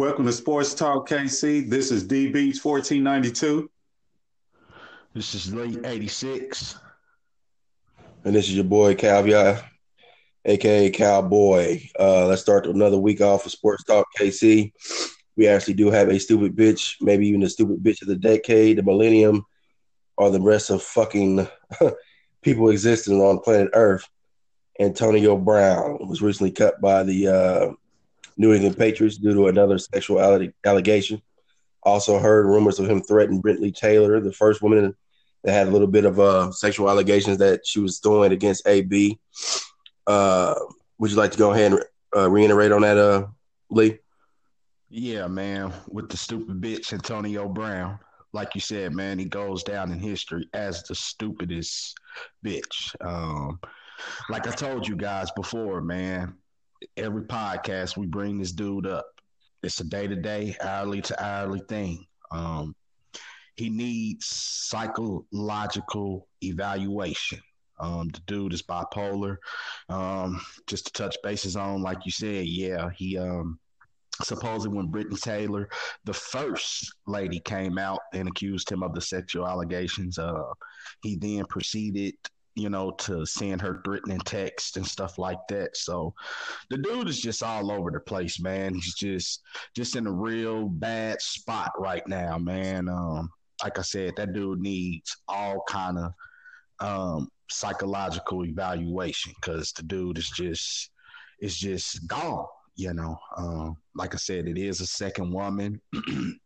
Welcome to Sports Talk KC. This is D Beats 1492. This is late 86. And this is your boy Calvin, aka Cowboy. Uh, let's start another week off of Sports Talk KC. We actually do have a stupid bitch, maybe even the stupid bitch of the decade, the millennium, or the rest of fucking people existing on planet Earth. Antonio Brown was recently cut by the uh, New England Patriots due to another sexual allegation. Also heard rumors of him threatening Britney Taylor, the first woman that had a little bit of uh, sexual allegations that she was throwing against AB. Uh, would you like to go ahead and uh, reiterate on that, uh, Lee? Yeah, man, with the stupid bitch Antonio Brown. Like you said, man, he goes down in history as the stupidest bitch. Um, like I told you guys before, man, every podcast we bring this dude up. It's a day to day, hourly to hourly thing. Um, he needs psychological evaluation. Um, the dude is bipolar. Um, just to touch bases on, like you said, yeah, he um, supposedly when Britney Taylor, the first lady, came out and accused him of the sexual allegations, uh, he then proceeded you know, to send her threatening text and stuff like that. So the dude is just all over the place, man. He's just just in a real bad spot right now, man. Um, like I said, that dude needs all kind of um, psychological evaluation because the dude is just is just gone. You know, um, like I said, it is a second woman.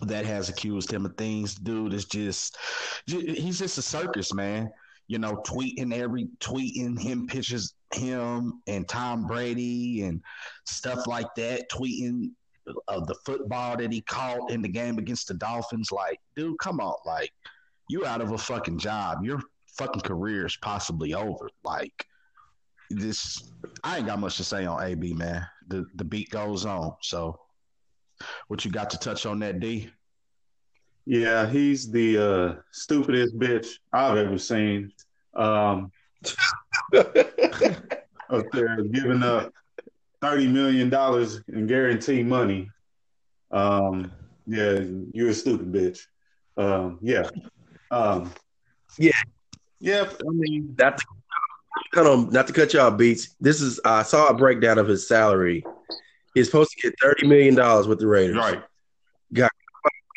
that has accused him of things. Dude is just, he's just a circus, man you know, tweeting every tweeting him pictures him and Tom Brady and stuff like that, tweeting of the football that he caught in the game against the Dolphins. Like, dude, come on, like you out of a fucking job. Your fucking career is possibly over. Like this, I ain't got much to say on AB, man. The the beat goes on. So, what you got to touch on that, D? Yeah, he's the uh, stupidest bitch I've ever seen. Um, up there giving up thirty million dollars in guaranteed money. Um, yeah, you're a stupid bitch. Um, yeah, um, yeah, yeah. I mean, that's kind of not to cut you off, beats. This is I saw a breakdown of his salary. He's supposed to get thirty million dollars with the Raiders. Right. Got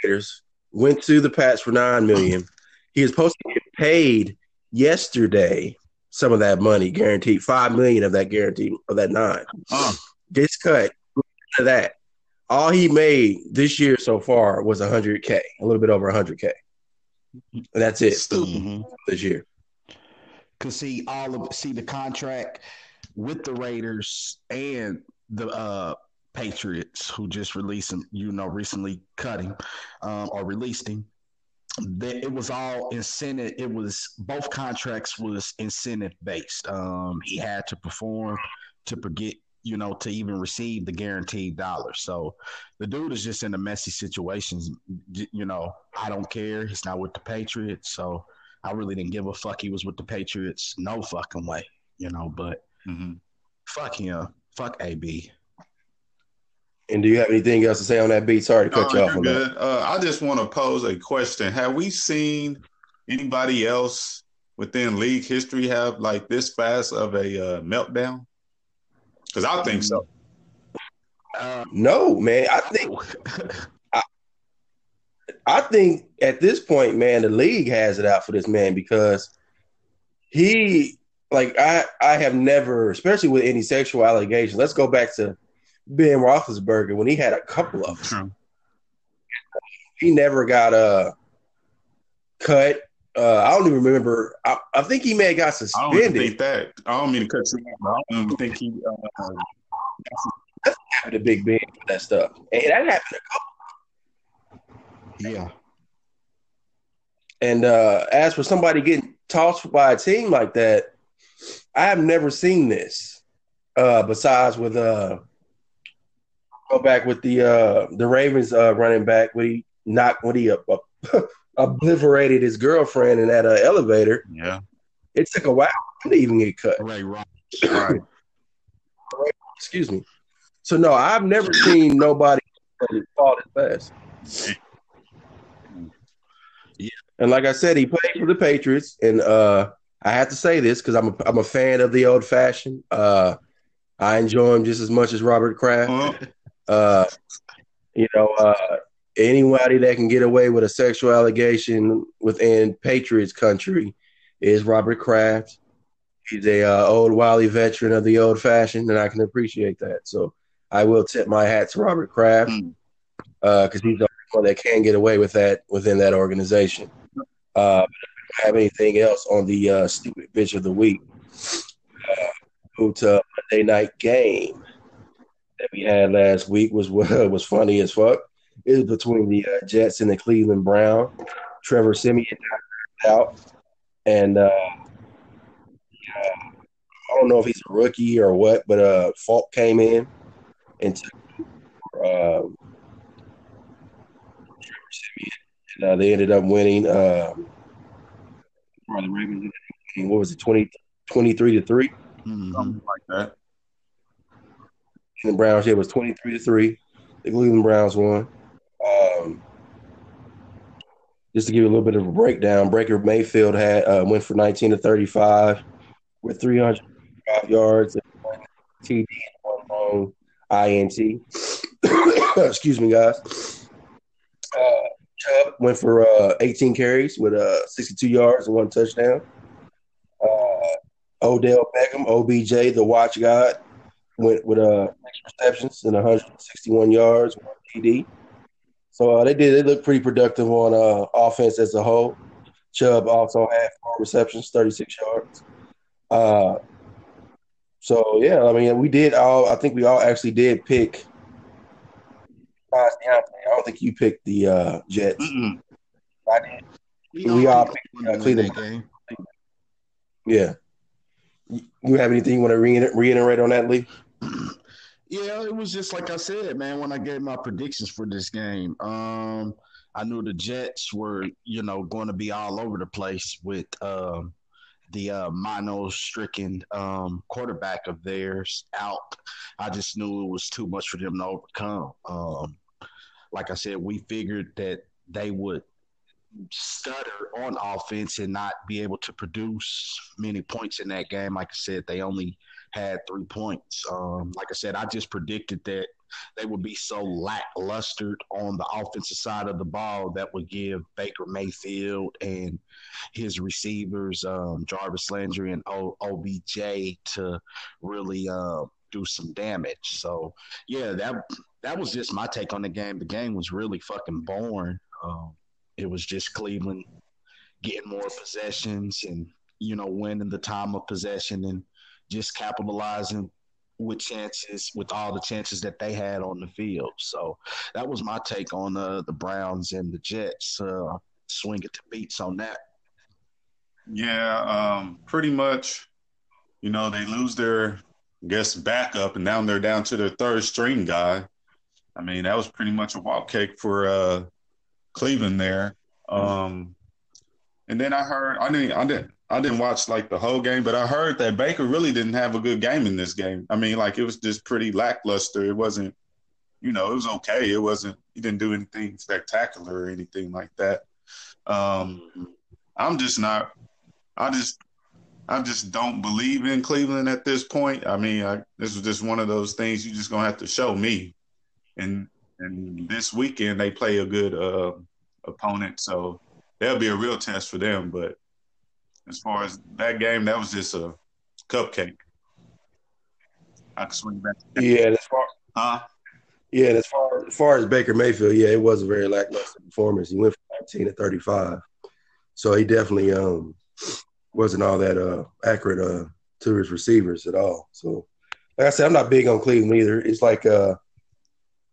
Raiders went to the Pats for nine million. He is supposed to get paid yesterday some of that money guaranteed, five million of that guarantee of that nine. Uh. This cut of that. All he made this year so far was hundred K, a little bit over hundred K. And that's it mm-hmm. this year. Cause see all of see the contract with the Raiders and the uh Patriots who just released him, you know, recently cut him um, or released him. That It was all incentive. It was both contracts was incentive based. Um, he had to perform to get, you know, to even receive the guaranteed dollar. So the dude is just in a messy situation. You know, I don't care. He's not with the Patriots, so I really didn't give a fuck. He was with the Patriots, no fucking way. You know, but mm-hmm. fuck him, fuck AB. And do you have anything else to say on that beat? Sorry to cut you off good. Uh, I just want to pose a question. Have we seen anybody else within league history have like this fast of a uh, meltdown? Because I think so. Uh, no, man. I think I, I think at this point, man, the league has it out for this man because he like I I have never, especially with any sexual allegations. Let's go back to Ben Roethlisberger when he had a couple of them. He never got a uh, cut. Uh, I don't even remember. I, I, think he may have got suspended. I don't think that. I don't mean to cut you off. I don't think he. Uh, That's happened to Big Ben for that stuff, and that happened a couple. Yeah. And uh, as for somebody getting tossed by a team like that, I have never seen this. Uh, besides with uh, go back with the uh the Ravens uh running back when he knocked when he uh, obliterated his girlfriend in that uh, elevator. Yeah, it took a while to even get cut. Right, right, right. Excuse me. So no, I've never seen nobody he fought his best. Yeah. And like I said, he played for the Patriots, and uh, I have to say this because I'm a, I'm a fan of the old fashioned. Uh, I enjoy him just as much as Robert Kraft. Uh, Uh, you know, uh, anybody that can get away with a sexual allegation within Patriots country is Robert Kraft. He's a uh, old wily veteran of the old fashioned, and I can appreciate that. So I will tip my hat to Robert Kraft Mm. because he's the only one that can get away with that within that organization. Uh, have anything else on the uh, stupid bitch of the week. Uh, move to Monday night game that we had last week was was funny as fuck. It was between the uh, Jets and the Cleveland Brown. Trevor Siemian out, and uh, yeah, I don't know if he's a rookie or what, but uh, Falk came in and took uh, Trevor Siemian, and uh, they ended up winning. Um, the Ravens ended up winning, what was it, 20, 23 to three? Mhm. something like that. The Browns, yeah, it was 23 to 3. The Cleveland Browns won. Um, just to give you a little bit of a breakdown, Baker Mayfield had uh, went for 19 to 35 with 305 yards, and one TD, and one long INT. Excuse me, guys. Uh, Chubb went for uh, 18 carries with uh, 62 yards and one touchdown. Uh, Odell Beckham, OBJ, the watch god, went with uh, six receptions and 161 yards, one TD. So uh, they did. They looked pretty productive on uh, offense as a whole. Chubb also had four receptions, 36 yards. Uh, so yeah, I mean, we did all. I think we all actually did pick. I don't think you picked the uh, Jets. Mm-mm. I did. We We all picked picked, uh, Cleveland. game. Yeah. You have anything you want to reiter- reiterate on that, Lee? Yeah, it was just like I said, man. When I gave my predictions for this game, um, I knew the Jets were, you know, going to be all over the place with um, the uh, mono-stricken um, quarterback of theirs out. I just knew it was too much for them to overcome. Um, like I said, we figured that they would stutter on offense and not be able to produce many points in that game. Like I said, they only had three points. Um, like I said, I just predicted that they would be so lackluster on the offensive side of the ball that would give Baker Mayfield and his receivers, um, Jarvis Landry and o- OBJ, to really uh, do some damage. So, yeah, that that was just my take on the game. The game was really fucking boring. Um, it was just Cleveland getting more possessions and you know winning the time of possession and just capitalizing with chances with all the chances that they had on the field. So that was my take on uh, the Browns and the Jets uh, swinging to beats on that. Yeah, um, pretty much. You know, they lose their I guess backup, and now they're down to their third string guy. I mean, that was pretty much a walk cake for uh, Cleveland there. Um, and then I heard I didn't I didn't I didn't watch like the whole game, but I heard that Baker really didn't have a good game in this game. I mean, like it was just pretty lackluster. It wasn't, you know, it was okay. It wasn't. He didn't do anything spectacular or anything like that. Um, I'm just not. I just I just don't believe in Cleveland at this point. I mean, I, this was just one of those things you just gonna have to show me. And and this weekend they play a good uh, opponent, so that'll be a real test for them. But as far as that game, that was just a cupcake. I can swing back. Yeah, as far Huh? yeah, as far as far as Baker Mayfield, yeah, it was a very lackluster performance. He went from 19 to 35, so he definitely um wasn't all that uh accurate uh to his receivers at all. So, like I said, I'm not big on Cleveland either. It's like uh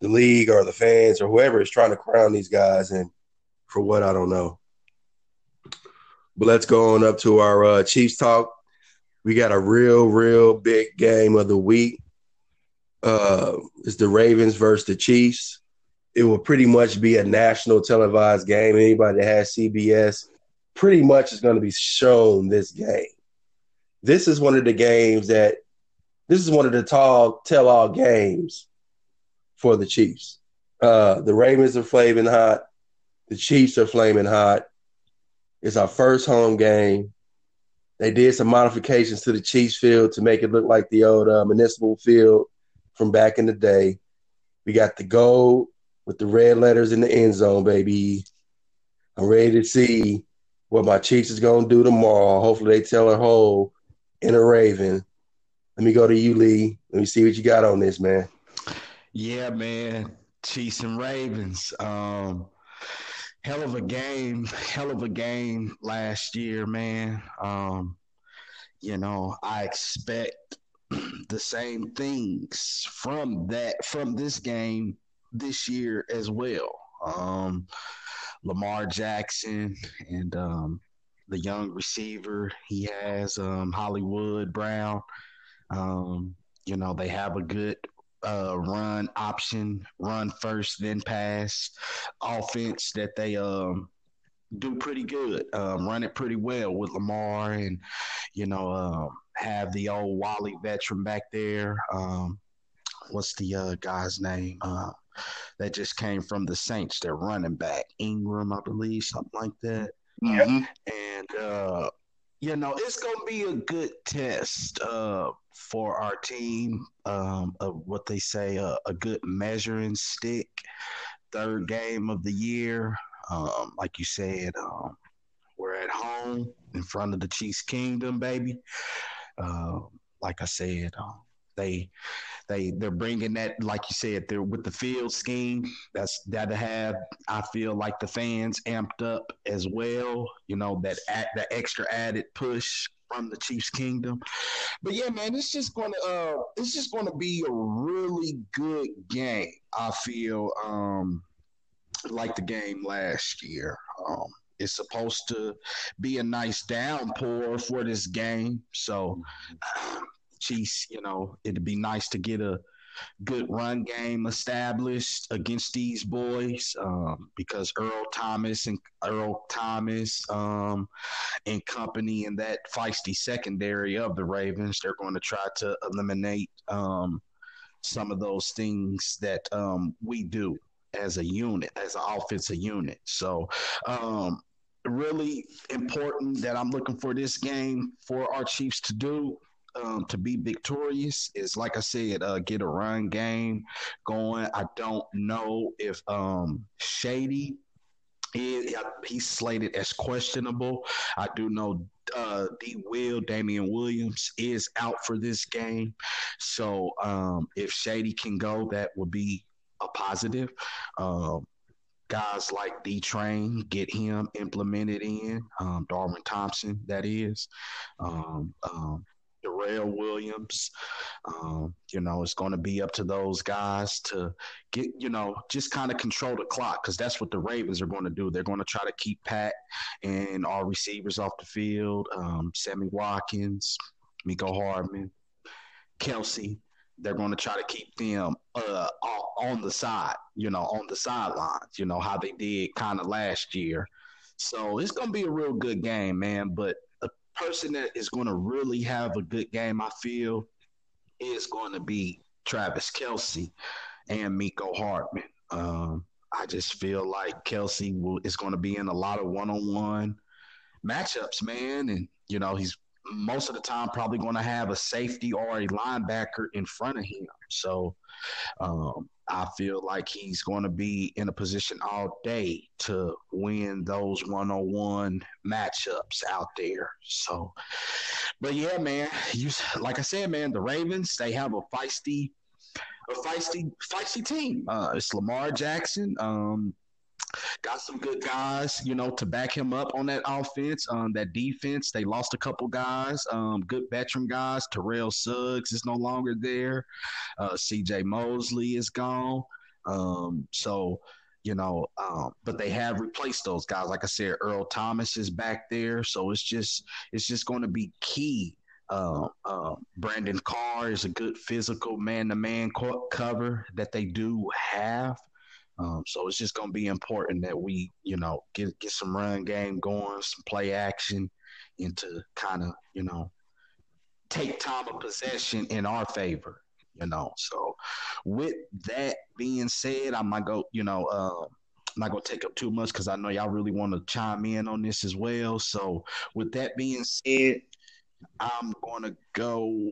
the league or the fans or whoever is trying to crown these guys, and for what I don't know. But let's go on up to our uh, Chiefs talk. We got a real, real big game of the week. Uh, it's the Ravens versus the Chiefs. It will pretty much be a national televised game. Anybody that has CBS pretty much is going to be shown this game. This is one of the games that this is one of the tall tell all games for the Chiefs. Uh, the Ravens are flaming hot. The Chiefs are flaming hot. It's our first home game. They did some modifications to the Chiefs field to make it look like the old uh, municipal field from back in the day. We got the gold with the red letters in the end zone, baby. I'm ready to see what my Chiefs is gonna do tomorrow. Hopefully they tell her whole in a Raven. Let me go to you, Lee. Let me see what you got on this, man. Yeah, man. Chiefs and Ravens. Um, hell of a game. Hell of a game last year, man. Um, you know, I expect the same things from that from this game this year as well. Um, Lamar Jackson and um, the young receiver he has, um, Hollywood Brown. Um, you know, they have a good uh, run option, run first, then pass offense that they um, do pretty good, um, run it pretty well with Lamar and, you know, um, have the old Wally veteran back there. Um, what's the uh, guy's name? Uh, that just came from the Saints. They're running back Ingram, I believe, something like that. Mm-hmm. And uh, you know, it's gonna be a good test uh, for our team um, of what they say uh, a good measuring stick. Third game of the year, um, like you said, um, we're at home in front of the Chiefs Kingdom, baby. Uh, like I said, um, they they they're bringing that, like you said, they're with the field scheme. That's that have I feel like the fans amped up as well. You know that at, that extra added push from the Chiefs Kingdom. But yeah, man, it's just gonna uh it's just gonna be a really good game. I feel um like the game last year. Um it's supposed to be a nice downpour for this game. So Chiefs, you know, it'd be nice to get a good run game established against these boys um, because Earl Thomas and Earl Thomas um, and company in that feisty secondary of the Ravens, they're going to try to eliminate um, some of those things that um, we do as a unit, as an offensive unit. So, um, really important that I'm looking for this game for our Chiefs to do um, to be victorious is like I said, uh, get a run game going. I don't know if um, Shady is, he's slated as questionable. I do know uh, D. Will Damien Williams is out for this game, so um, if Shady can go, that would be a positive. Um, guys like D Train, get him implemented in. Um, Darwin Thompson, that is. Um, um, Darrel Williams. Um, you know, it's going to be up to those guys to get, you know, just kind of control the clock because that's what the Ravens are going to do. They're going to try to keep Pat and our receivers off the field. Um, Sammy Watkins, Mecole Hardman, Kelce. They're going to try to keep them uh, on the side, you know, on the sidelines, you know, how they did kind of last year. So it's going to be a real good game, man. But person that is going to really have a good game, I feel, is going to be Travis Kelce and Mecole Hardman. Um, I just feel like Kelce will, is going to be in a lot of one-on-one matchups, man, and you know he's most of the time probably going to have a safety or a linebacker in front of him. So um, I feel like he's going to be in a position all day to win those one on one matchups out there. So, but yeah, man, you like I said, man, the Ravens they have a feisty, a feisty, feisty team. Uh, it's Lamar Jackson. Um, got some good guys, you know, to back him up on that offense. Um, that defense, they lost a couple guys, um, good veteran guys. Terrell Suggs is no longer there. Uh, C.J. Mosley is gone. Um, so you know, um, but they have replaced those guys. Like I said, Earl Thomas is back there, so it's just it's just going to be key. Uh, uh, Brandon Carr is a good physical man-to-man cover that they do have. Um, so it's just going to be important that we, you know, get get some run game going, some play action, and to kind of, you know, take time of possession in our favor. You know, so with that being said, I might go. You know, uh, I'm not gonna take up too much because I know y'all really want to chime in on this as well. So with that being said, I'm gonna go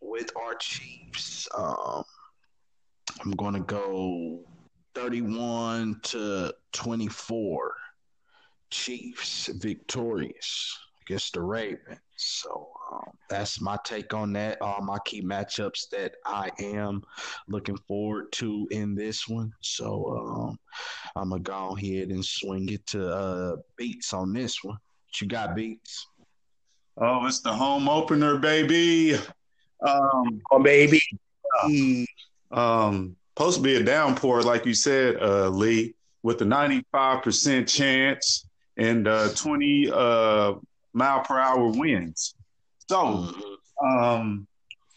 with our Chiefs. Um, I'm gonna go 31 to 24. Chiefs victorious against the Ravens. So um, that's my take on that. All my key matchups that I am looking forward to in this one. So um, I'm gonna go ahead and swing it to uh, Beats on this one. What you got, Beats? Oh, it's the home opener, baby. Um, oh, baby. Um, supposed to be a downpour, like you said, uh, Lee, with a 95% chance and uh, 20 uh, mile per hour winds. So, um,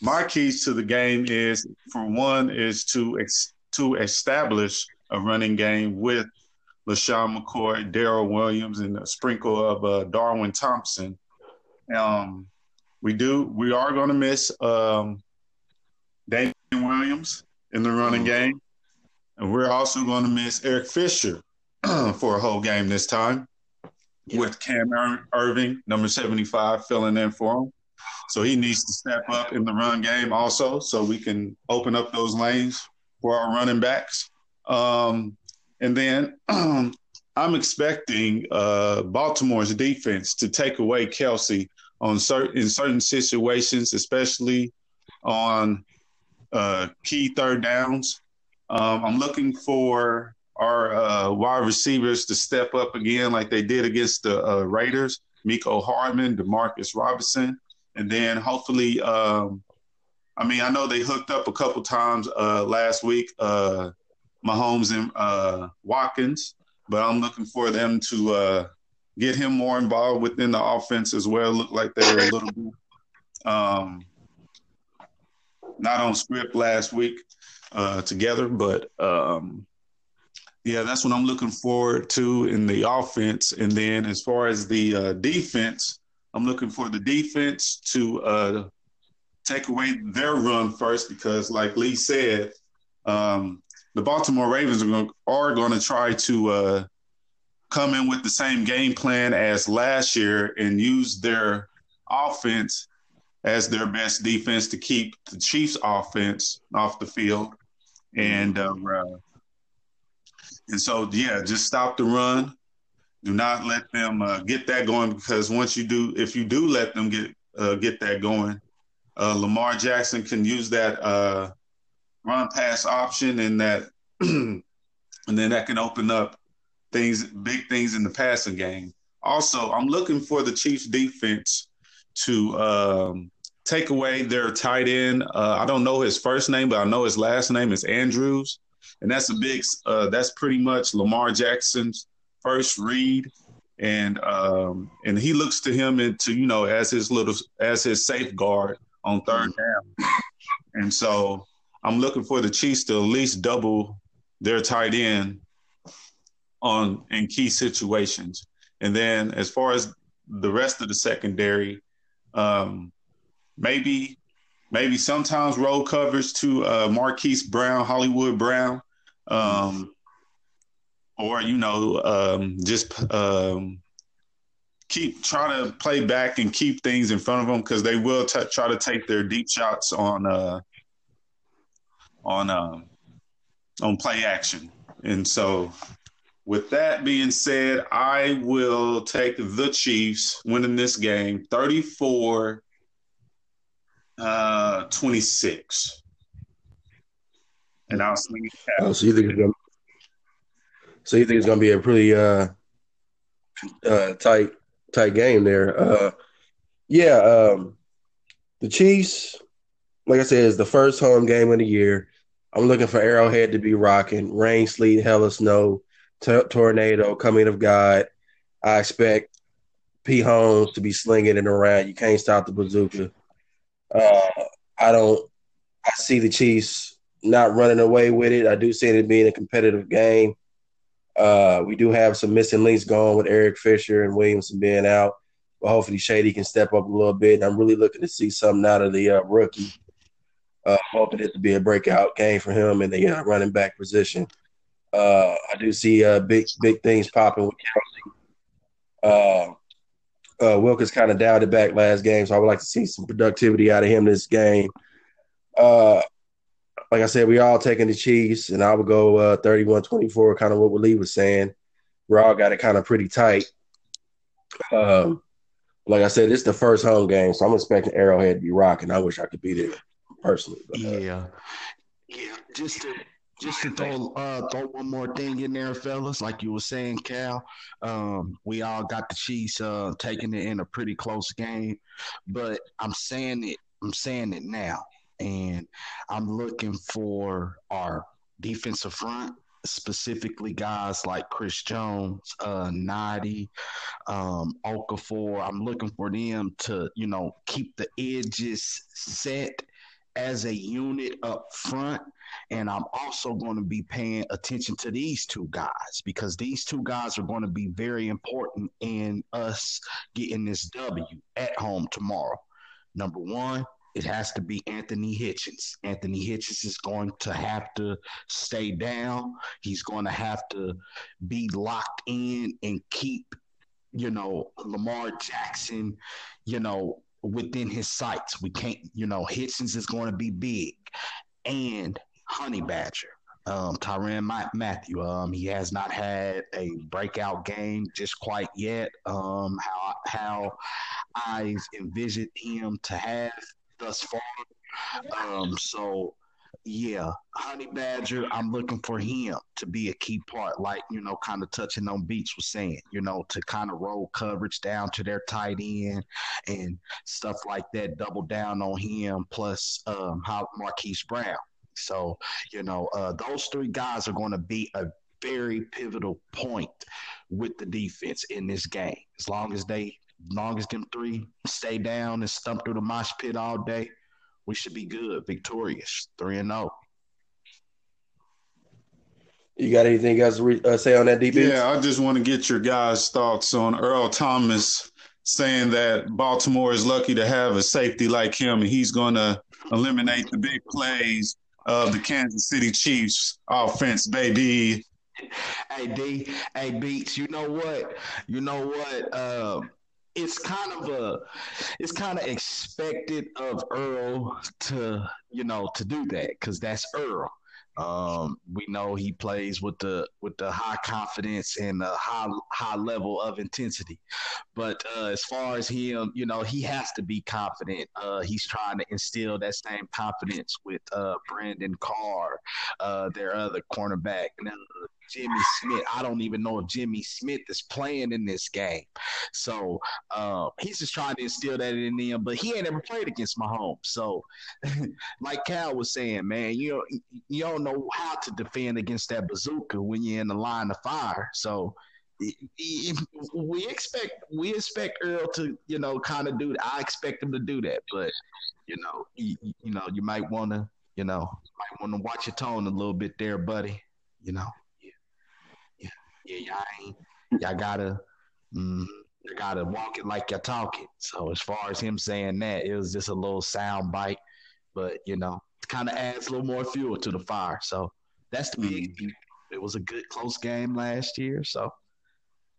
my keys to the game is, for one, is to ex- to establish a running game with LeSean McCoy, Darrel Williams, and a sprinkle of uh, Darwin Thompson. Um, we do. We are going to miss um, Damien Williams in the running mm-hmm. game, and we're also going to miss Eric Fisher for a whole game this time yeah. with Cam Erving, number 75, filling in for him. So he needs to step up in the run game also so we can open up those lanes for our running backs. Um, and then I'm expecting uh, Baltimore's defense to take away Kelce on certain in certain situations, especially on uh, key third downs. Um, I'm looking for our uh, wide receivers to step up again like they did against the uh, Raiders. Mecole Hardman, Demarcus Robinson, and then hopefully, um, I mean, I know they hooked up a couple times uh, last week, uh, Mahomes and uh, Watkins, but I'm looking for them to uh, get him more involved within the offense as well. Look like they're a little um, not on script last week uh, together, but um, yeah, that's what I'm looking forward to in the offense. And then as far as the uh, defense, I'm looking for the defense to uh, take away their run first because, like Lee said, um, the Baltimore Ravens are going are going to try to uh, come in with the same game plan as last year and use their offense as their best defense to keep the Chiefs' offense off the field. And uh, and so, yeah, just stop the run. Do not let them uh, get that going because once you do, if you do let them get uh, get that going, uh, Lamar Jackson can use that uh, run pass option, and that, and then that can open up things, big things in the passing game. Also, I'm looking for the Chiefs defense to um, take away their tight end. Uh, I don't know his first name, but I know his last name is Andrews and that's a big. Uh, that's pretty much Lamar Jackson's first read, and um, and he looks to him into you know as his little as his safeguard on third down, and so I'm looking for the Chiefs to at least double their tight end on in key situations, and then as far as the rest of the secondary, um, maybe maybe sometimes roll covers to uh, Marquise Brown, Hollywood Brown, um, or you know, um, just um, keep trying to play back and keep things in front of them because they will t- try to take their deep shots on uh, on uh, on play action. And so, with that being said, I will take the Chiefs winning this game 34 uh, 26 and I'll swing it. Oh, so you think it's gonna? So you think it's gonna be a pretty uh, uh, tight tight game there? Uh, yeah, um, the Chiefs, like I said, is the first home game of the year. I'm looking for Arrowhead to be rocking. Rain, sleet, hella snow, t- tornado, coming of God. I expect P. Holmes to be slinging it around. You can't stop the bazooka. Uh, I don't. I see the Chiefs not running away with it. I do see it being a competitive game. Uh, we do have some missing links going with Eric Fisher and Williamson being out. But hopefully Shady can step up a little bit. And I'm really looking to see something out of the uh, rookie. Uh, hoping it to be a breakout game for him in the uh, running back position. Uh, I do see uh, big big things popping with Kelce. Uh, uh, Wilkins kind of dialed it back last game, so I would like to see some productivity out of him this game. Uh, like I said, we all taking the Chiefs, and I would go uh, 31-24, kind of what Lee was saying. We all got it kind of pretty tight. Um, like I said, it's the first home game, so I'm expecting Arrowhead to be rocking. I wish I could be there personally. But, uh, yeah, yeah. Just to just to throw uh, throw one more thing in there, fellas, like you were saying, Cal. Um, we all got the Chiefs uh, taking it in a pretty close game, but I'm saying it. I'm saying it now, and I'm looking for our defensive front specifically guys like Chris Jones, uh, Nnadi, um, Okafor. I'm looking for them to, you know, keep the edges set as a unit up front. And I'm also going to be paying attention to these two guys because these two guys are going to be very important in us getting this W at home tomorrow. Number one, it has to be Anthony Hitchens. Anthony Hitchens is going to have to stay down. He's going to have to be locked in and keep, you know, Lamar Jackson, you know, within his sights. We can't, you know, Hitchens is going to be big. And Honey Badger. Um, Tyrann Mathieu. Um, he has not had a breakout game just quite yet. Um, how how I've envisioned him to have thus far. Um, so yeah, Honey Badger, I'm looking for him to be a key part, like, you know, kind of touching on Beats was saying, you know, to kind of roll coverage down to their tight end and stuff like that, double down on him, plus um, how Marquise Brown. So, you know, uh, those three guys are going to be a very pivotal point with the defense in this game. As long as they as long as them three stay down and stump through the mosh pit all day, we should be good, victorious, three and zero. Oh. You got anything else to re- uh, say on that, DB? Yeah, I just want to get your guys' thoughts on Earl Thomas saying that Baltimore is lucky to have a safety like him, and he's going to eliminate the big plays of the Kansas City Chiefs offense, baby. Hey D, hey Beats, you know what? You know what? Uh, it's kind of a it's kind of expected of Earl to you know to do that because that's Earl. Um, we know he plays with the with the high confidence and the high high level of intensity. But uh, as far as him, you know, he has to be confident. Uh, he's trying to instill that same confidence with uh, Brandon Carr, uh, their other cornerback. Jimmy Smith. I don't even know if Jimmy Smith is playing in this game. So uh, he's just trying to instill that in them. But he ain't ever played against Mahomes. So, like Cal was saying, man, you know, you don't know how to defend against that bazooka when you're in the line of fire. So we expect we expect Earl to you know kind of do. I expect him to do that, but you know you, you know you might want to you know might want to watch your tone a little bit there, buddy. You know yeah, y'all ain't, y'all gotta, mm, you gotta walk it like you're talking. So as far as him saying that, it was just a little sound bite, but you know, it kind of adds a little more fuel to the fire. So that's the big. Mm-hmm. It was a good close game last year, so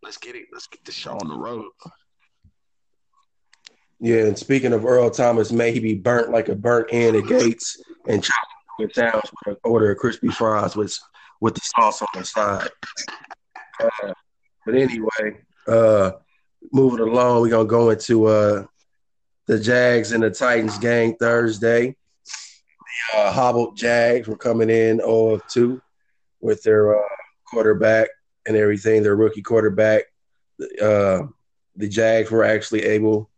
let's get it. Let's get the show on the road. Yeah, and speaking of Earl Thomas, may he be burnt like a burnt end at Gates and chopped with down with an order of crispy fries with with the sauce on the side. Uh, but anyway, uh, moving along, we're gonna go into uh, the Jags and the Titans game Thursday. The uh, hobbled Jags were coming in 0 of 2 with their uh, quarterback and everything, their rookie quarterback. Uh, the Jags were actually able,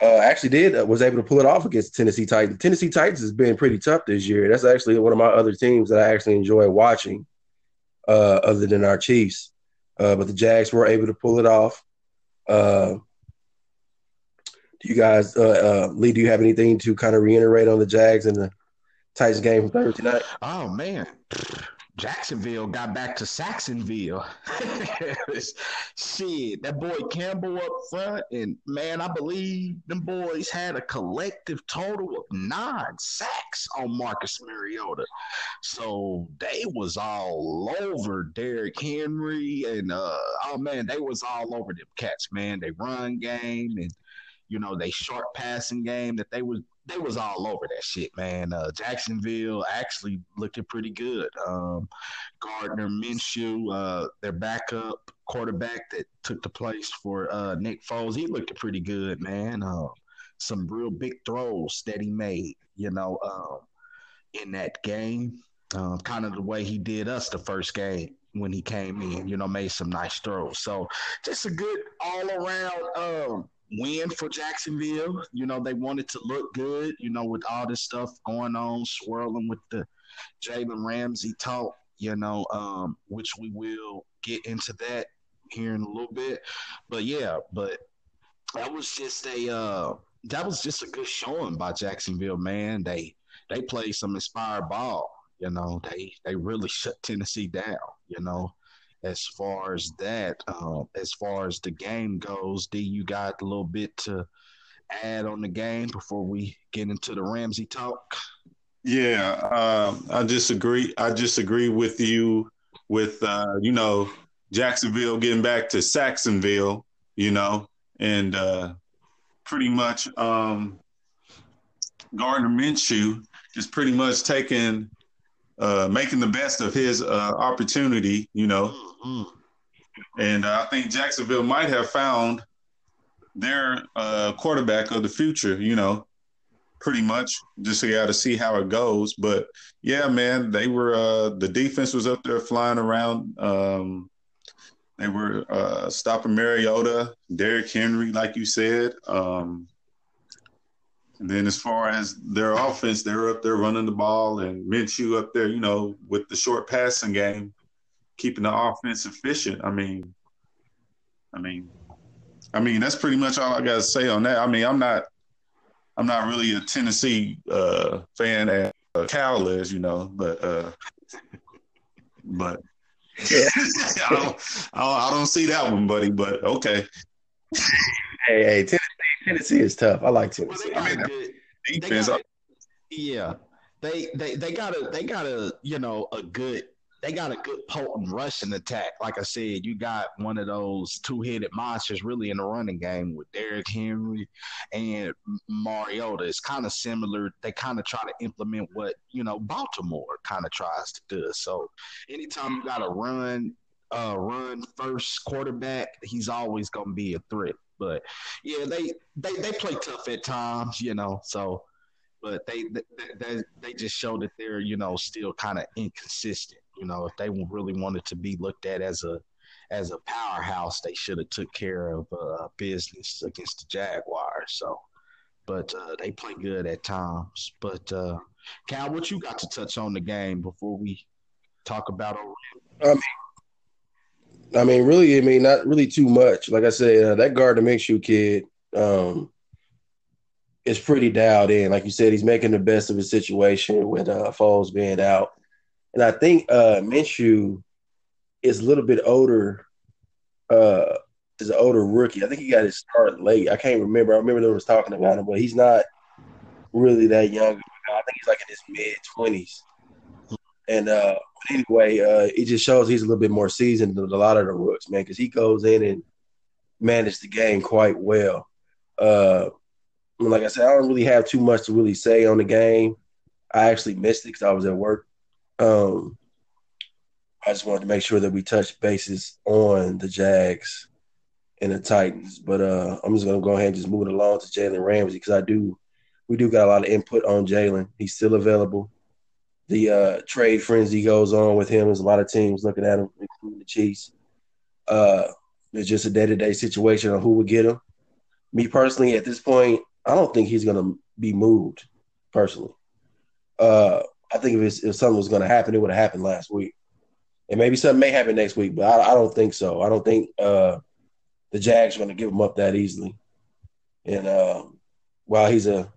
uh, actually did uh, was able to pull it off against Tennessee Titans. Tennessee Titans has been pretty tough this year. That's actually one of my other teams that I actually enjoy watching uh, other than our Chiefs. Uh, but the Jags were able to pull it off. Uh, do you guys, uh, uh, Lee, do you have anything to kind of reiterate on the Jags and the Titans game from Thursday night? Oh man, Jacksonville got back to Sacksonville. Shit, that boy Campbell up front, and man, I believe them boys had a collective total of nine sacks on Marcus Mariota. So they was all over Derrick Henry, and uh, oh man, they was all over them cats, man. They run game and you know they short passing game that they was they was all over that shit, man. Uh, Jacksonville actually looking pretty good. Um, Gardner Minshew, uh, their backup quarterback that took the place for uh, Nick Foles, he looked pretty good, man. Uh, some real big throws that he made, you know, um, in that game. Um, kind of the way he did us the first game when he came in, you know, made some nice throws. So just a good all around um, win for Jacksonville. You know, they wanted to look good, you know, with all this stuff going on, swirling with the Jalen Ramsey talk, you know, um, which we will get into that here in a little bit. But yeah, but that was just a uh, that was just a good showing by Jacksonville, man. They they played some inspired ball. You know, they they really shut Tennessee down. You know, as far as that. Uh, as far as the game goes, D, you got a little bit to add on the game before we get into the Ramsey talk? Yeah, uh, I disagree. I disagree with you with uh, you know Jacksonville getting back to Sacksonville, you know, and uh, pretty much um, Gardner Minshew just pretty much taking uh, making the best of his uh, opportunity, you know. Mm-hmm. And uh, I think Jacksonville might have found their uh, quarterback of the future, you know, pretty much. Just got to see how it goes. But yeah, man, they were uh, the defense was up there flying around. Um, they were uh, stopping Mariota, Derrick Henry, like you said. Um, and then as far as their offense, they're up there running the ball and Minshew up there, you know, with the short passing game, keeping the offense efficient. I mean, I mean, I mean that's pretty much all I got to say on that. I mean, I'm not, I'm not really a Tennessee uh, fan as uh, Cal is, you know, but, uh, but yeah, I, don't, I, don't, see that one, buddy. But okay. Hey, hey, Tennessee Tennessee is tough. I like Tennessee. Well, I mean, good, defense. Got, yeah, they they they got a they got a you know a good they got a good potent rushing attack. Like I said, you got one of those two headed monsters really in the running game with Derrick Henry and Mariota. It's kind of similar. They kind of try to implement what, you know, Baltimore kind of tries to do. So anytime you got a run, uh, run first quarterback, he's always going to be a threat. But yeah, they they they play tough at times, you know. So, but they they they, just show that they're you know still kind of inconsistent. You know, if they really wanted to be looked at as a as a powerhouse, they should have took care of uh, business against the Jaguars. So, but uh, they play good at times. But uh, Cal, what you got to touch on the game before we talk about? Mean, I mean, really, I mean, not really too much. Like I said, uh, that Gardner Minshew kid um, is pretty dialed in. Like you said, he's making the best of his situation with uh, Foles being out, and I think uh, Minshew is a little bit older. Uh, is an older rookie. I think he got his start late. I can't remember. I remember they was talking about him, but he's not really that young. I think he's like in his mid twenties. And uh, anyway, uh, it just shows he's a little bit more seasoned than a lot of the rooks, man, because he goes in and manages the game quite well. Uh, like I said, I don't really have too much to really say on the game. I actually missed it because I was at work. Um, I just wanted to make sure that we touched bases on the Jags and the Titans. But uh, I'm just gonna go ahead and just move it along to Jalen Ramsey because I do, we do got a lot of input on Jalen. He's still available the uh, trade frenzy goes on with him. There's a lot of teams looking at him, including the Chiefs. Uh, it's just a day to day situation on who would get him. Me personally, at this point, I don't think he's going to be moved. Personally, uh, I think if, if something was going to happen, it would have happened last week, and maybe something may happen next week. But I, I don't think so. I don't think uh, the Jags are going to give him up that easily. And uh, while he's a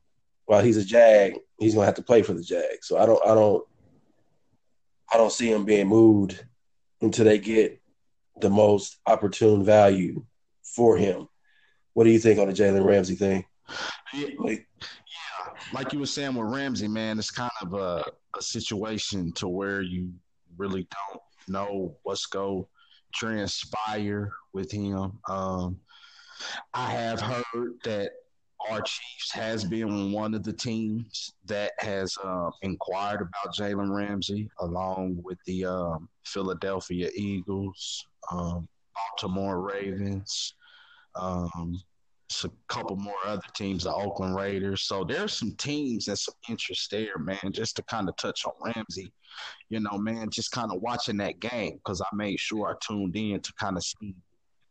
while he's a Jag, he's gonna have to play for the Jags. So I don't I don't I don't see him being moved until they get the most opportune value for him. What do you think on the Jalen Ramsey thing? Yeah, like, yeah, like you were saying with Ramsey, man, it's kind of a, a situation to where you really don't know what's to transpire with him. Um, I have heard that our Chiefs has been one of the teams that has uh, inquired about Jalen Ramsey, along with the um, Philadelphia Eagles, um, Baltimore Ravens, um, a couple more other teams, the Oakland Raiders. So there's some teams and some interest there, man. Just to kind of touch on Ramsey, you know, man, just kind of watching that game because I made sure I tuned in to kind of see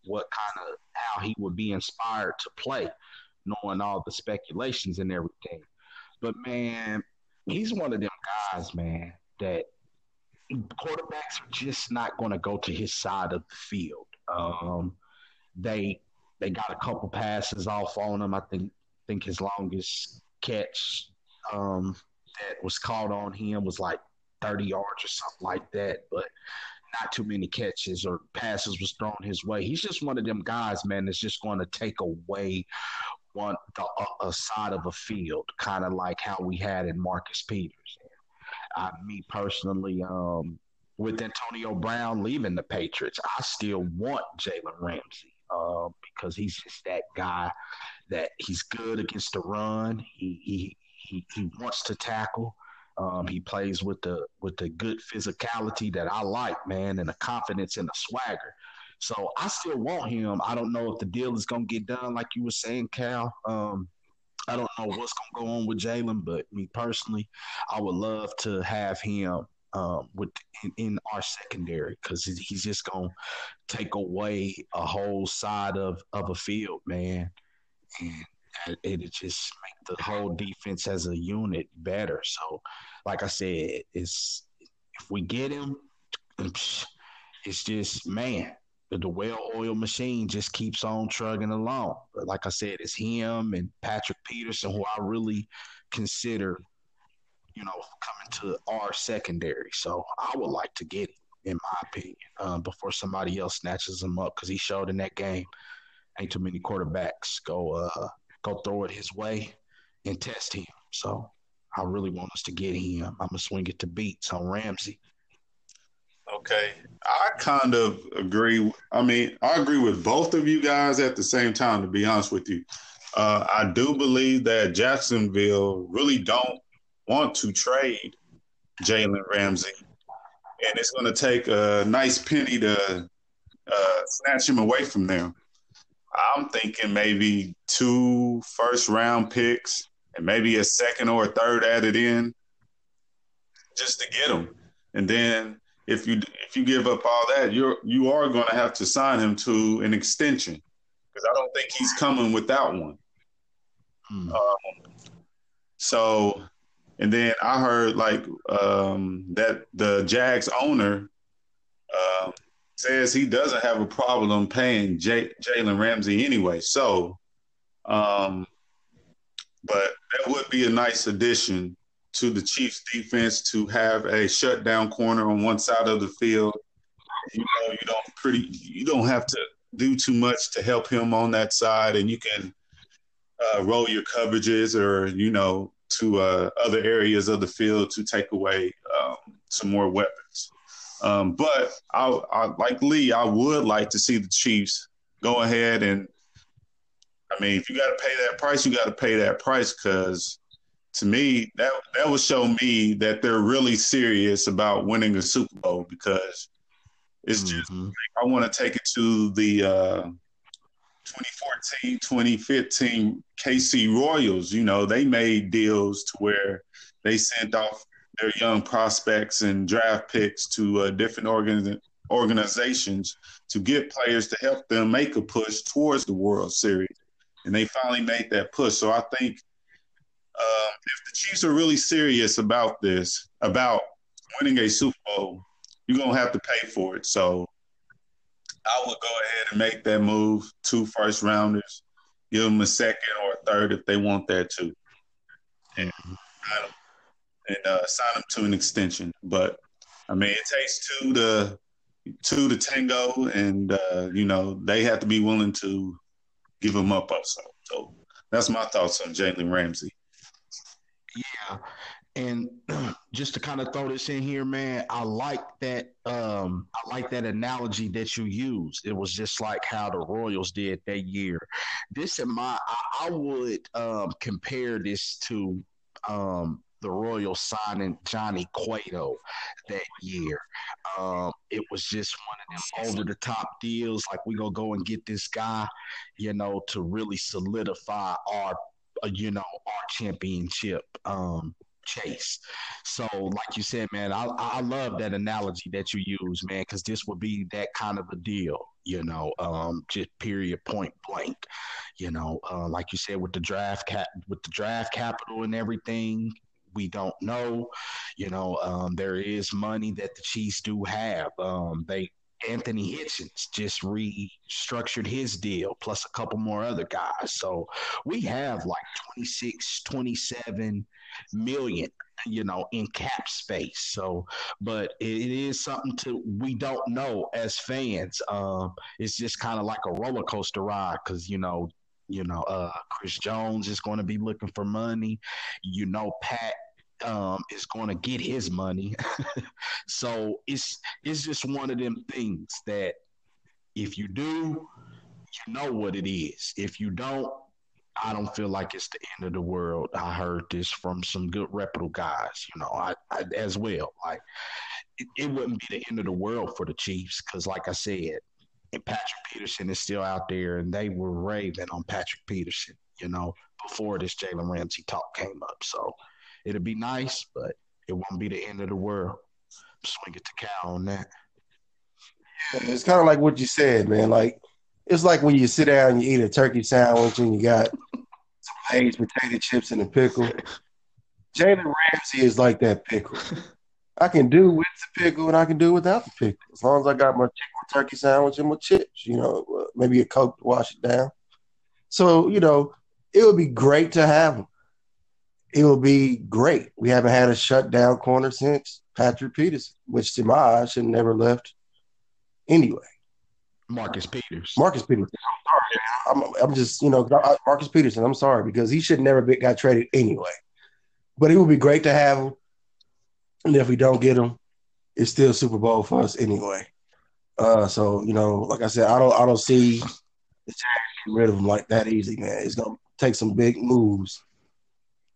what kind of how he would be inspired to play, knowing all the speculations and everything. But man, he's one of them guys, man, that quarterbacks are just not going to go to his side of the field. Um, they they got a couple passes off on him. I think think his longest catch um, that was caught on him was like 30 yards or something like that. But not too many catches or passes was thrown his way. He's just one of them guys, man, that's just going to take away one the uh, a side of a field, kind of like how we had in Marcus Peters. Uh, me personally, um, with Antonio Brown leaving the Patriots, I still want Jalen Ramsey uh, because he's just that guy that he's good against the run. He he he, he wants to tackle. Um, he plays with the with the good physicality that I like, man, and the confidence and the swagger. So I still want him. I don't know if the deal is gonna get done, like you were saying, Cal. Um, I don't know what's gonna go on with Jalen, but me personally, I would love to have him um, with in, in, our secondary because he's just gonna take away a whole side of of a field, man, and it just make the whole defense as a unit better. So, like I said, it's if we get him, it's just man, the well-oiled machine just keeps on trugging along. But like I said, it's him and Patrick Peterson who I really consider, you know, coming to our secondary. So I would like to get him, in my opinion, um, before somebody else snatches him up because he showed in that game. Ain't too many quarterbacks go uh, go throw it his way and test him. So I really want us to get him. I'm gonna swing it to beats on Ramsey. Okay, I kind of agree. I mean, I agree with both of you guys at the same time. To be honest with you, uh, I do believe that Jacksonville really don't want to trade Jalen Ramsey, and it's going to take a nice penny to uh, snatch him away from them. I'm thinking maybe two first round picks and maybe a second or a third added in just to get him. And then if you if you give up all that, you're you are going to have to sign him to an extension because I don't think he's coming without one. Hmm. Um, so, and then I heard like um, that the Jags owner uh, says he doesn't have a problem paying J- Jalen Ramsey anyway. So, um, but that would be a nice addition to the Chiefs defense to have a shutdown corner on one side of the field. You know, you don't pretty you don't have to do too much to help him on that side, and you can uh, roll your coverages or you know to uh, other areas of the field to take away um, some more weapons. Um, but I, I, like Lee, I would like to see the Chiefs go ahead and. I mean, if you got to pay that price, you got to pay that price because to me, that that would show me that they're really serious about winning the Super Bowl because it's just mm-hmm. I want to take it to the uh, 2014, 2015 KC Royals. You know, they made deals to where they sent off their young prospects and draft picks to uh, different organ- organizations to get players to help them make a push towards the World Series. And they finally made that push. So I think um, if the Chiefs are really serious about this, about winning a Super Bowl, you're gonna have to pay for it. So I would go ahead and make that move. Two first rounders, give them a second or a third if they want that too, and and uh, sign them to an extension. But I mean, it takes two to two to tango, and uh, you know they have to be willing to give them up also. So that's my thoughts on Jalen Ramsey. And just to kind of throw this in here, man, I like that. Um, I like that analogy that you used. It was just like how the Royals did that year. This in my, I, I would um, compare this to um, the Royals signing Johnny Cueto that year. Um, it was just one of them over the top deals. Like we gonna go and get this guy, you know, to really solidify our, you know, our championship. Um, chase. So, like you said, man, I, I love that analogy that you use, man, because this would be that kind of a deal, you know, um, just period, point blank, you know, uh, like you said with the draft cap, with the draft capital and everything. We don't know, you know. Um, there is money that the Chiefs do have. Um, they Anthony Hitchens just restructured his deal, plus a couple more other guys. So we have like 26, 27 million, you know, in cap space. So, but it is something to we don't know as fans. Um, it's just kind of like a roller coaster ride because you know, you know, uh, Chris Jones is going to be looking for money. You know, Pat um, is going to get his money. so it's it's just one of them things that if you do, you know what it is. If you don't, I don't feel like it's the end of the world. I heard this from some good reputable guys, you know, I, I as well. Like it, it, wouldn't be the end of the world for the Chiefs because, like I said, Patrick Peterson is still out there, and they were raving on Patrick Peterson, you know, before this Jalen Ramsey talk came up. So it'll be nice, but it won't be the end of the world. Swing it to Cal on that. It's kind of like what you said, man. Like it's like when you sit down and you eat a turkey sandwich and you got some aged potato chips and a pickle. Jalen Ramsey is like that pickle. I can do with the pickle and I can do without the pickle as long as I got my chicken turkey sandwich and my chips. You know, uh, maybe a coke to wash it down. So you know, it would be great to have him it will be great. We haven't had a shutdown corner since Patrick Peterson, which to my eyes should never left anyway. Marcus Peters. Marcus Peters. I'm sorry. I'm, I'm just, you know, Marcus Peterson. I'm sorry because he should never be, got traded anyway. But it would be great to have him. And if we don't get him, it's still Super Bowl for us anyway. Uh, so you know, like I said, I don't, I don't see the getting rid of him like that easy, man. It's gonna take some big moves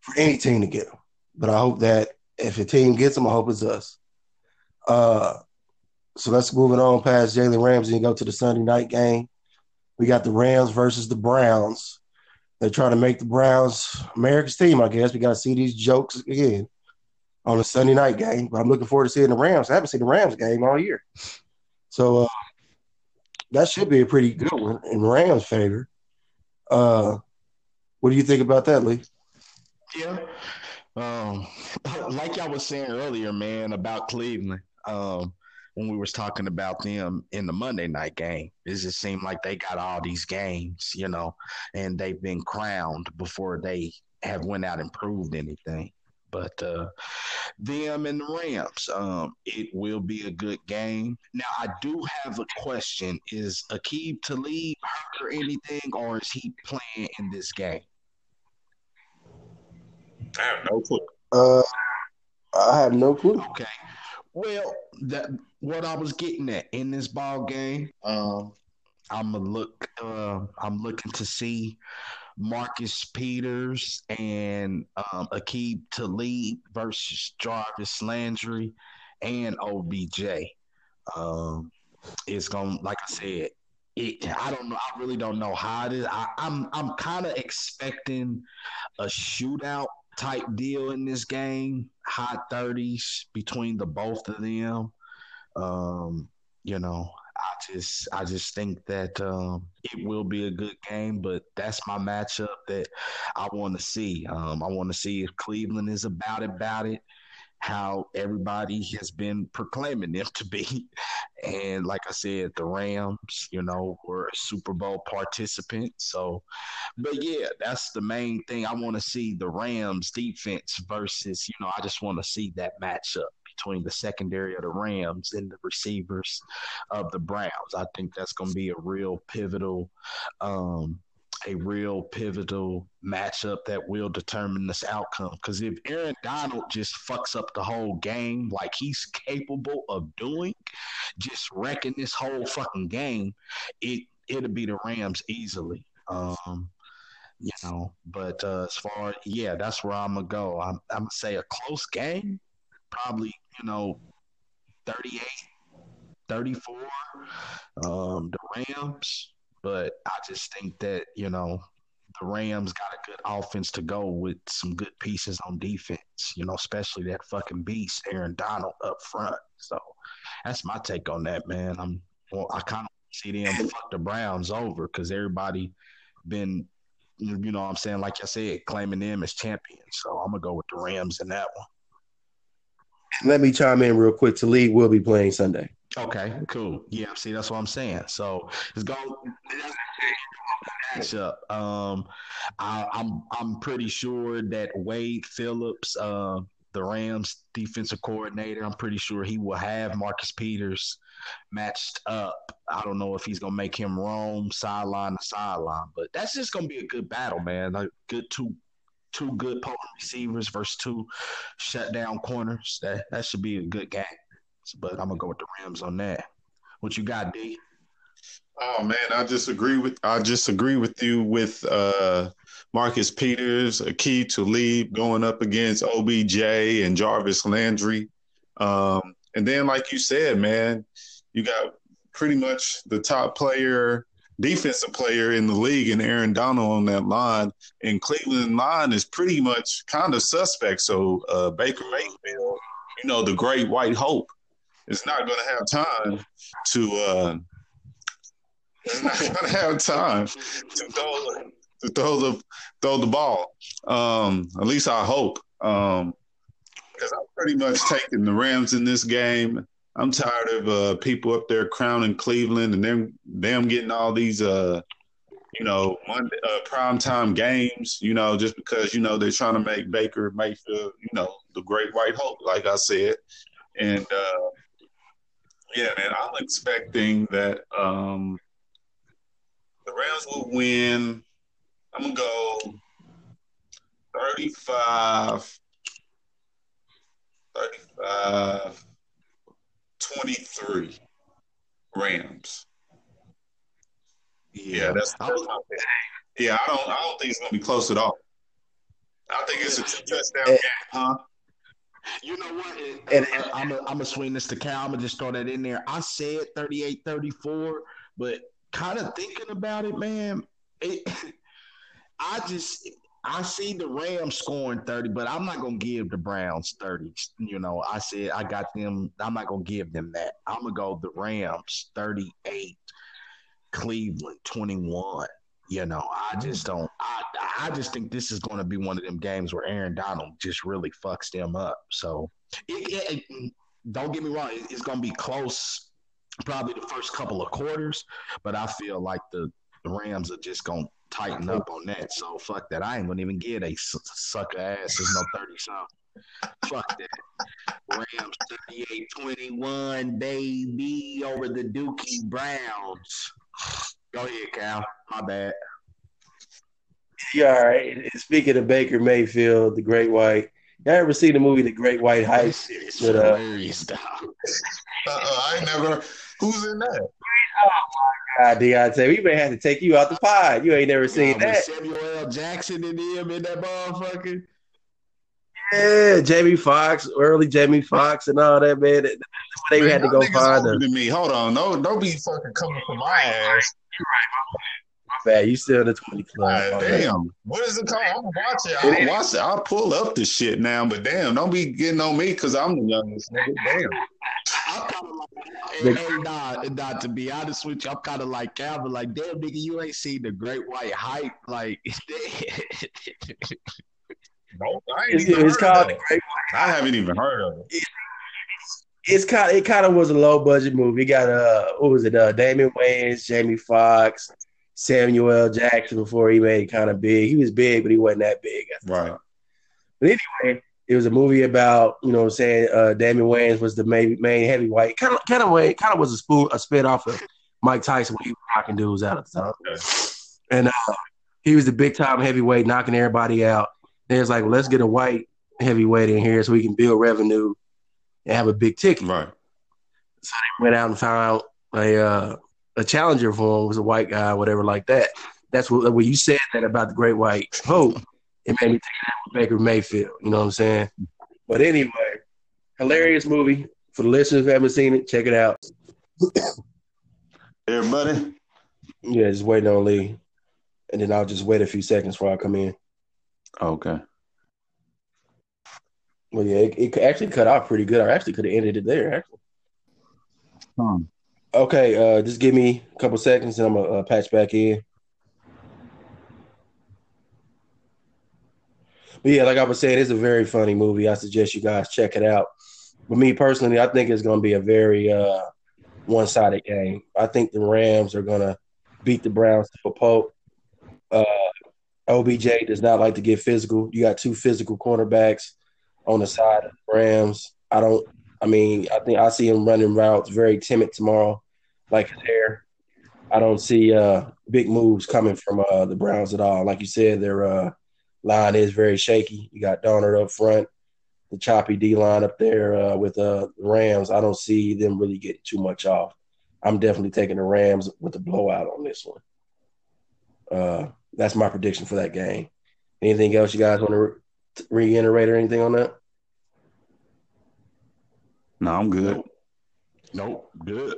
for any team to get him. But I hope that if a team gets him, I hope it's us. Uh, so let's move it on past Jalen Ramsey and go to the Sunday night game. We got the Rams versus the Browns. They're trying to make the Browns America's team, I guess. We got to see these jokes again on a Sunday night game. But I'm looking forward to seeing the Rams. I haven't seen the Rams game all year. So uh, that should be a pretty good one in Rams' favor. Uh, what do you think about that, Lee? Yeah. Um, like I was saying earlier, man, about Cleveland. Um, when we was talking about them in the Monday night game, it just seemed like they got all these games, you know, and they've been crowned before they have went out and proved anything. But uh, them and the Rams, um, it will be a good game. Now, I do have a question: Is Aqib Talib hurt or anything, or is he playing in this game? I have no clue. Uh, I have no clue. Okay. Well, that what I was getting at in this ball game. Um, I'm gonna look. Uh, I'm looking to see Marcus Peters and um, Aqib Talib versus Jarvis Landry and OBJ. Um, it's gonna, like I said, it, I don't know. I really don't know how it is. I, I'm I'm kind of expecting a shootout type deal in this game. High thirties between the both of them. Um, you know, I just I just think that um, it will be a good game, but that's my matchup that I want to see. Um, I want to see if Cleveland is about it, about it, how everybody has been proclaiming them to be. And like I said, the Rams, you know, were a Super Bowl participant. So, but yeah, that's the main thing. I want to see the Rams defense versus, you know, I just want to see that matchup, between the secondary of the Rams and the receivers of the Browns. I think that's going to be a real pivotal um, a real pivotal matchup that will determine this outcome. Because if Aaron Donald just fucks up the whole game like he's capable of doing, just wrecking this whole fucking game, it it'll be the Rams easily. Um, you know, but uh, as far yeah, that's where I'm gonna go. I'm, I'm gonna say a close game, probably you know, 38, 34. Um, the Rams but I just think that, you know, the Rams got a good offense to go with some good pieces on defense, you know, especially that fucking beast, Aaron Donald up front. So that's my take on that, man. I'm well, I kind of see them fuck the Browns over because everybody been, you know what I'm saying, like I said, claiming them as champions. So I'm going to go with the Rams in that one. Let me chime in real quick. Talib will be playing Sunday. Okay, cool. Yeah, see, that's what I'm saying. So it's going matchup. Um, I, I'm, I'm pretty sure that Wade Phillips, uh, the Rams defensive coordinator, I'm pretty sure he will have Marcus Peters matched up. I don't know if he's gonna make him roam sideline to sideline, but that's just gonna be a good battle, man. Like good two two good potent receivers versus two shutdown corners. That that should be a good game. But I'm gonna go with the Rams on that. What you got, D? Oh man, I just agree with I just agree with you with uh, Marcus Peters, Aqib Talib going up against OBJ and Jarvis Landry. Um, and then, like you said, man, you got pretty much the top player, defensive player in the league, and Aaron Donald on that line. And Cleveland line is pretty much kind of suspect. So uh, Baker Mayfield, you know, the great white hope is not going to have time to uh, not going to have time to throw to throw the throw the ball. Um, at least I hope. Um, because I'm pretty much taking the Rams in this game. I'm tired of uh, people up there crowning Cleveland and them them getting all these uh, you know Monday uh, games. You know, just because you know they're trying to make Baker Mayfield, you know, the great white hope, like I said, and uh, yeah, man, I'm expecting that um, the Rams will win. I'm gonna go 35, 35, 23 Rams. Yeah, that's, that's my pick. Yeah, I don't I don't think it's gonna be close at all. I think it's a touchdown game, huh? You know what? And, and I'm going to swing this to Cal. I'm going to just throw that in there. I said 38 34, but kind of thinking about it, man, it, I just. I see the Rams scoring 30, but I'm not going to give the Browns 30. You know, I said I got them. I'm not going to give them that. I'm going to go the Rams 38, Cleveland 21. You know, I just don't. I I just think this is going to be one of them games where Aaron Donald just really fucks them up. So, it, it, don't get me wrong, it's going to be close, probably the first couple of quarters, but I feel like the, the Rams are just going to tighten up on that. So fuck that. I ain't gonna even get a sucker ass. There's no thirty something. Fuck that. Rams 38 21, baby, over the Dookie Browns. Go ahead, Cal. My bad. Yeah, all right. Speaking of Baker Mayfield, the Great White. Y'all ever seen the movie The Great White Heist? It's with, uh, hilarious, uh, I never. Who's in that? Oh my God, Deontay, we may have to take you out the pod. You ain't never seen yeah, that. Samuel L. Jackson in him in that motherfucker. Yeah, Jamie Foxx, early Jamie Foxx, and all that man. They man, had to go find them. Me, hold on, no, don't be fucking coming for my ass. You're right, man. You still in the twenty club? damn, what is it called? I'm gonna watch it. I'll watch it. I'll pull up the shit now, but damn, don't be getting on me because I'm the youngest nigga. Damn. I'm kind of like, hey, hey, nah, nah, to be honest with you, I'm kind of like Calvin, like, damn, nigga, you ain't seen the great white hype, like. No, it's, it's called the Great White. I haven't even heard of it. it's kind of, it kind of was a low budget movie. It got uh what was it? Uh Damon Wayans, Jamie Foxx, Samuel Jackson before he made kind of big. He was big, but he wasn't that big. Right. But anyway, It was a movie about you know what I'm saying uh, Damon Wayans was the main main heavyweight. Kind of kind of way kind of was a spool a spit off of Mike Tyson when he was knocking dudes out at the time. And uh, he was the big time heavyweight, knocking everybody out. And it's like, well, let's get a white heavyweight in here so we can build revenue and have a big ticket. Right. So they went out and found a uh, a challenger for him was a white guy, whatever like that. That's what when you said that about the Great White Hope, it made me think of Baker Mayfield. You know what I'm saying? But anyway, hilarious movie for the listeners who haven't seen it. Check it out. Everybody. Yeah, just waiting on Lee, and then I'll just wait a few seconds before I come in. Okay. Well, yeah, it, it actually cut off pretty good. I actually could have ended it there. Actually. Hmm. Okay, uh, just give me a couple seconds, and I'm gonna uh, patch back in. But yeah, like I was saying, it's a very funny movie. I suggest you guys check it out. But me personally, I think it's going to be a very uh, one-sided game. I think the Rams are going to beat the Browns to a pulp. Uh, OBJ does not like to get physical. You got two physical cornerbacks on the side of the Rams. I don't. I mean, I think I see him running routes very timid tomorrow, like his hair. I don't see uh, big moves coming from uh, the Browns at all. Like you said, their uh, line is very shaky. You got Donald up front, the choppy D line up there uh, with uh, the Rams. I don't see them really getting too much off. I'm definitely taking the Rams with the blowout on this one. Uh, that's my prediction for that game. Anything else you guys want to re- reiterate or anything on that? No, I'm good. Nope, good.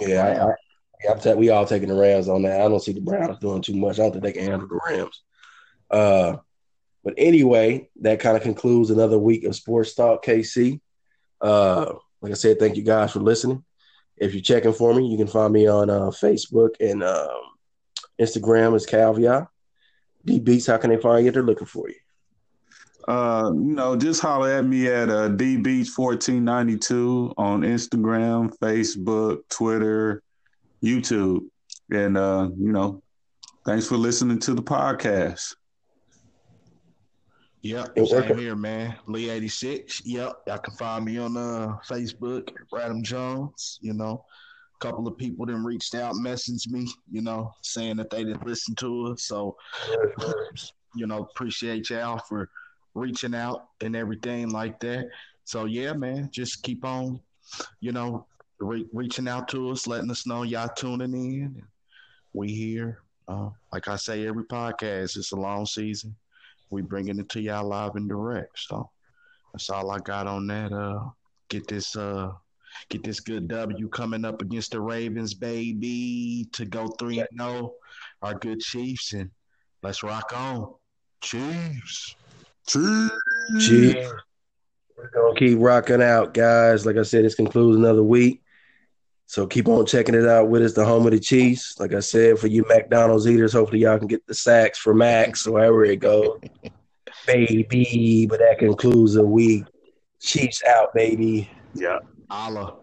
Yeah, I, I, I'm we all taking the Rams on that. I don't see the Browns doing too much. I don't think they can handle the Rams. Uh, but anyway, that kind of concludes another week of Sports Talk KC. Uh, like I said, thank you guys for listening. If you're checking for me, you can find me on uh, Facebook and um, Instagram as Calvia. D Beats, how can they find you they're looking for you? Uh, you know, just holler at me at uh, dbeach1492 on Instagram, Facebook, Twitter, YouTube. And, uh, you know, thanks for listening to the podcast. Yep, It same here, man. Lee eighty six. Yep, y'all can find me on uh, Facebook, Radham Jones. You know, a couple of people then reached out, messaged me. You know, saying that they didn't listen to us. So, you know, appreciate y'all for reaching out and everything like that. So yeah, man, just keep on, you know, re- reaching out to us, letting us know y'all tuning in. We here. Uh, like I say, every podcast, it's a long season we bringing it to y'all live and direct. So that's all I got on that. Uh, get this uh, get this good W coming up against the Ravens, baby, to go three and zero. Our good Chiefs, and let's rock on, Chiefs. Gee, we're gonna keep rocking out, guys. Like I said, this concludes another week. So keep on checking it out with us, the home of the Chiefs. Like I said, for you McDonald's eaters, hopefully y'all can get the sacks for Max or wherever it goes. baby. But that concludes the week. Chiefs out, baby. Yeah. Allah.